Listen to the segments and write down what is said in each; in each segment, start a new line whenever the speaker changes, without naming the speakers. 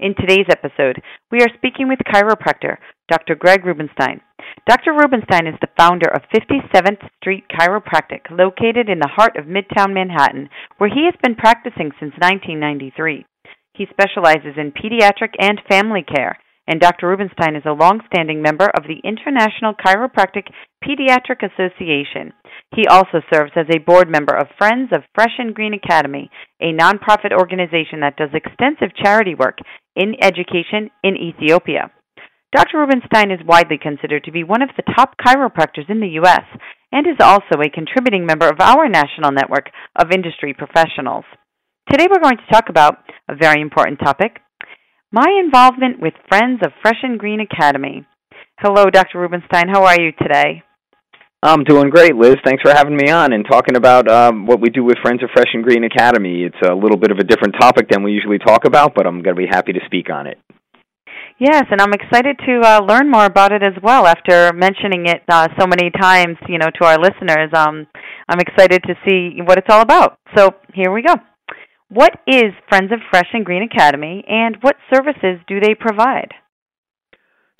In today's episode, we are speaking with chiropractor Dr. Greg Rubenstein. Dr. Rubenstein is the founder of 57th Street Chiropractic, located in the heart of Midtown Manhattan, where he has been practicing since 1993. He specializes in pediatric and family care, and Dr. Rubenstein is a long-standing member of the International Chiropractic Pediatric Association. He also serves as a board member of Friends of Fresh and Green Academy, a nonprofit organization that does extensive charity work in education in Ethiopia. Dr. Rubenstein is widely considered to be one of the top chiropractors in the U.S. and is also a contributing member of our national network of industry professionals. Today we're going to talk about a very important topic my involvement with Friends of Fresh and Green Academy. Hello, Dr. Rubenstein. How are you today?
I'm doing great, Liz. Thanks for having me on and talking about um, what we do with Friends of Fresh and Green Academy. It's a little bit of a different topic than we usually talk about, but I'm going to be happy to speak on it.
Yes, and I'm excited to uh, learn more about it as well. After mentioning it uh, so many times, you know, to our listeners, um, I'm excited to see what it's all about. So here we go. What is Friends of Fresh and Green Academy, and what services do they provide?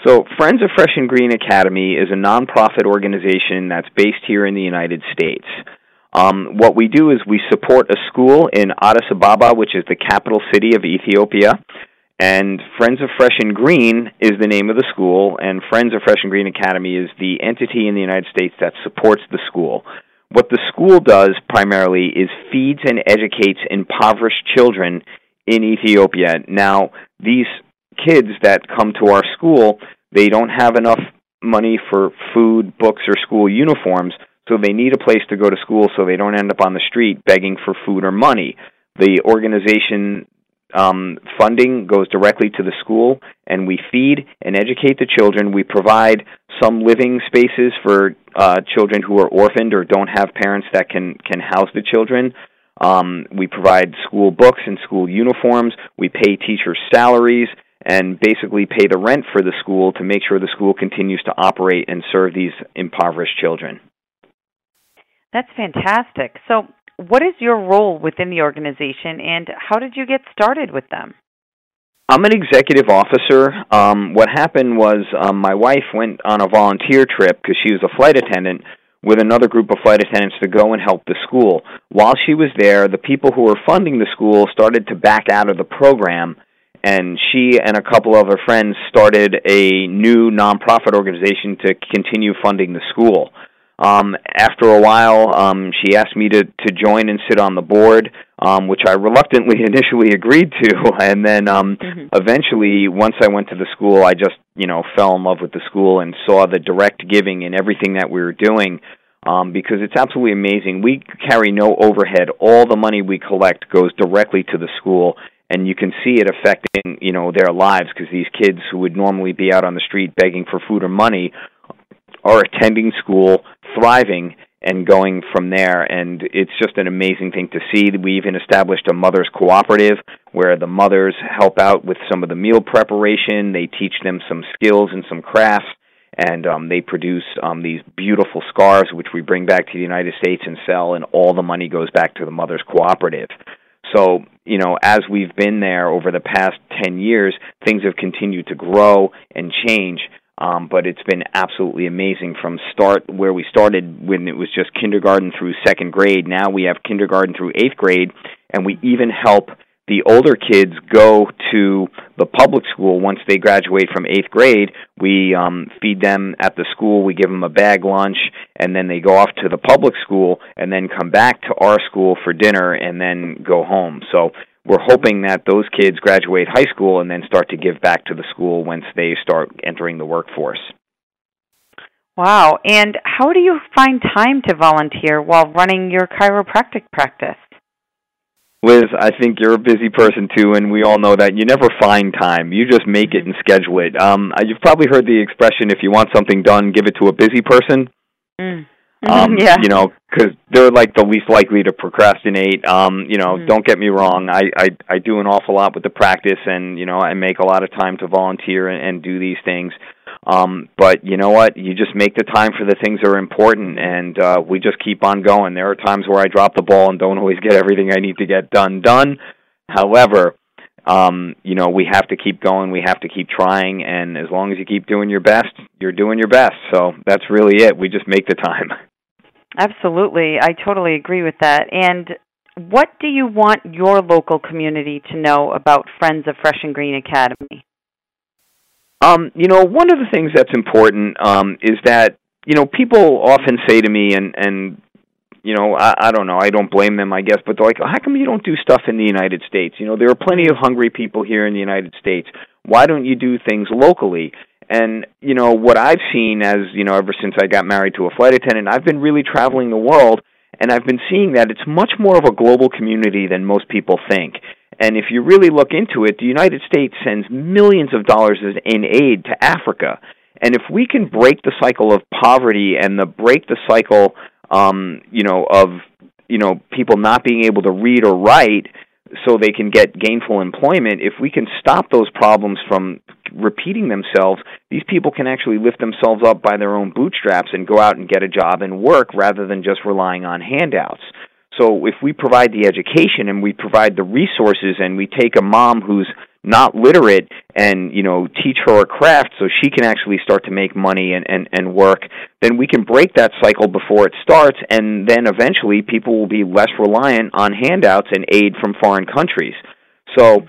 So, Friends of Fresh and Green Academy is a nonprofit organization that's based here in the United States. Um, what we do is we support a school in Addis Ababa, which is the capital city of Ethiopia. And Friends of Fresh and Green is the name of the school, and Friends of Fresh and Green Academy is the entity in the United States that supports the school. What the school does primarily is feeds and educates impoverished children in Ethiopia. Now, these kids that come to our school, they don't have enough money for food, books, or school uniforms, so they need a place to go to school so they don't end up on the street begging for food or money. The organization um, funding goes directly to the school, and we feed and educate the children. We provide some living spaces for uh, children who are orphaned or don't have parents that can can house the children. Um, we provide school books and school uniforms. We pay teachers salaries and basically pay the rent for the school to make sure the school continues to operate and serve these impoverished children.
That's fantastic. So, what is your role within the organization and how did you get started with them?
I'm an executive officer. Um, what happened was um, my wife went on a volunteer trip because she was a flight attendant with another group of flight attendants to go and help the school. While she was there, the people who were funding the school started to back out of the program, and she and a couple of her friends started a new nonprofit organization to continue funding the school. Um, after a while, um, she asked me to, to join and sit on the board, um, which I reluctantly initially agreed to, and then um, mm-hmm. eventually, once I went to the school, I just you know fell in love with the school and saw the direct giving and everything that we were doing. Um, because it's absolutely amazing. We carry no overhead. All the money we collect goes directly to the school, and you can see it affecting you know their lives because these kids who would normally be out on the street begging for food or money are attending school, thriving, and going from there. And it's just an amazing thing to see. We even established a mothers cooperative where the mothers help out with some of the meal preparation. They teach them some skills and some crafts. And um, they produce um, these beautiful scarves, which we bring back to the United States and sell, and all the money goes back to the Mothers Cooperative. So, you know, as we've been there over the past 10 years, things have continued to grow and change. Um, but it's been absolutely amazing from start where we started when it was just kindergarten through second grade. Now we have kindergarten through eighth grade, and we even help the older kids go to the public school once they graduate from eighth grade. We um, feed them at the school, we give them a bag lunch, and then they go off to the public school and then come back to our school for dinner and then go home. So we're hoping that those kids graduate high school and then start to give back to the school once they start entering the workforce.
Wow. And how do you find time to volunteer while running your chiropractic practice?
Liz, I think you're a busy person too, and we all know that you never find time. You just make it and schedule it. Um, you've probably heard the expression, "If you want something done, give it to a busy person." Mm. Um,
yeah.
You know, because they're like the least likely to procrastinate. Um, you know,
Mhm.
don't get me wrong. I, I I do an awful lot with the practice, and you know, I make a lot of time to volunteer and, and do these things. Um, but you know what? You just make the time for the things that are important, and uh, we just keep on going. There are times where I drop the ball and don't always get everything I need to get done done. However, um, you know, we have to keep going. We have to keep trying, and as long as you keep doing your best, you're doing your best. So that's really it. We just make the time.
Absolutely. I totally agree with that. And what do you want your local community to know about Friends of Fresh and Green Academy?
Um, you know, one of the things that's important um, is that you know people often say to me, and and you know, I, I don't know, I don't blame them, I guess, but they're like, how come you don't do stuff in the United States? You know, there are plenty of hungry people here in the United States. Why don't you do things locally? And you know what I've seen as you know ever since I got married to a flight attendant, I've been really traveling the world, and I've been seeing that it's much more of a global community than most people think. And if you really look into it, the United States sends millions of dollars in aid to Africa. And if we can break the cycle of poverty and the break the cycle, um, you know, of you know people not being able to read or write, so they can get gainful employment. If we can stop those problems from repeating themselves, these people can actually lift themselves up by their own bootstraps and go out and get a job and work rather than just relying on handouts. So if we provide the education and we provide the resources and we take a mom who's not literate and you know teach her a craft so she can actually start to make money and, and, and work then we can break that cycle before it starts and then eventually people will be less reliant on handouts and aid from foreign countries. So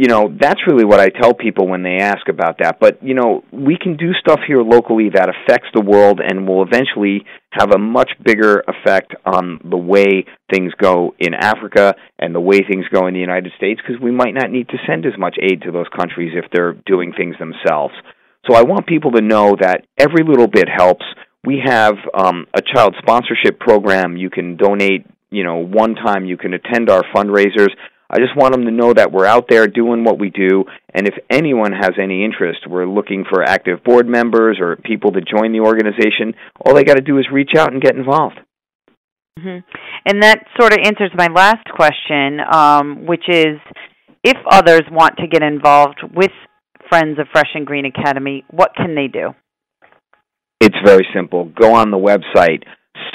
you know that's really what I tell people when they ask about that. But you know we can do stuff here locally that affects the world and will eventually have a much bigger effect on the way things go in Africa and the way things go in the United States because we might not need to send as much aid to those countries if they're doing things themselves. So I want people to know that every little bit helps. We have um, a child sponsorship program. You can donate, you know, one time. You can attend our fundraisers. I just want them to know that we're out there doing what we do, and if anyone has any interest, we're looking for active board members or people to join the organization. All they got to do is reach out and get involved.
Mm-hmm. And that sort of answers my last question, um, which is if others want to get involved with Friends of Fresh and Green Academy, what can they do?
It's very simple. Go on the website,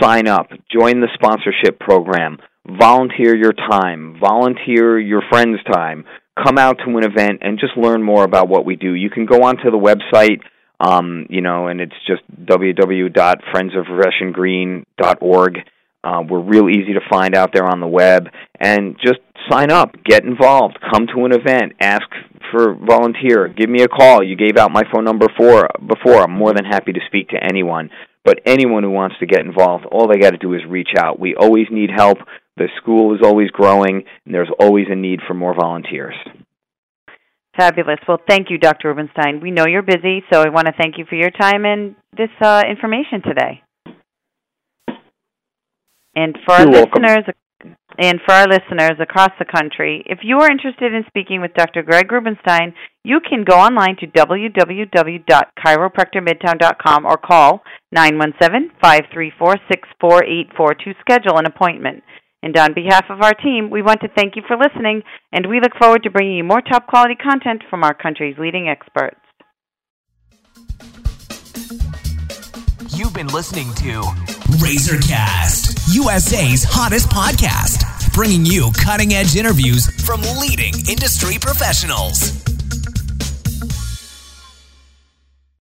sign up, join the sponsorship program, volunteer your time, volunteer your friend's time, come out to an event and just learn more about what we do. You can go onto the website, um, you know, and it's just www.friendsofreshandgreen.org. Uh, we're real easy to find out there on the web, and just sign up, get involved, come to an event, ask for volunteer, give me a call. You gave out my phone number for before. I'm more than happy to speak to anyone. But anyone who wants to get involved, all they got to do is reach out. We always need help. The school is always growing, and there's always a need for more volunteers.
Fabulous. Well, thank you, Dr. Rubenstein. We know you're busy, so I want to thank you for your time and this uh, information today. And for our
You're welcome.
listeners, and for our listeners across the country, if you are interested in speaking with Dr. Greg Rubenstein, you can go online to www.chiropractormidtown.com or call 917-534-6484 to schedule an appointment. And on behalf of our team, we want to thank you for listening, and we look forward to bringing you more top quality content from our country's leading experts.
You've been listening to Razorcast, USA's hottest podcast, bringing you cutting edge interviews from leading industry professionals.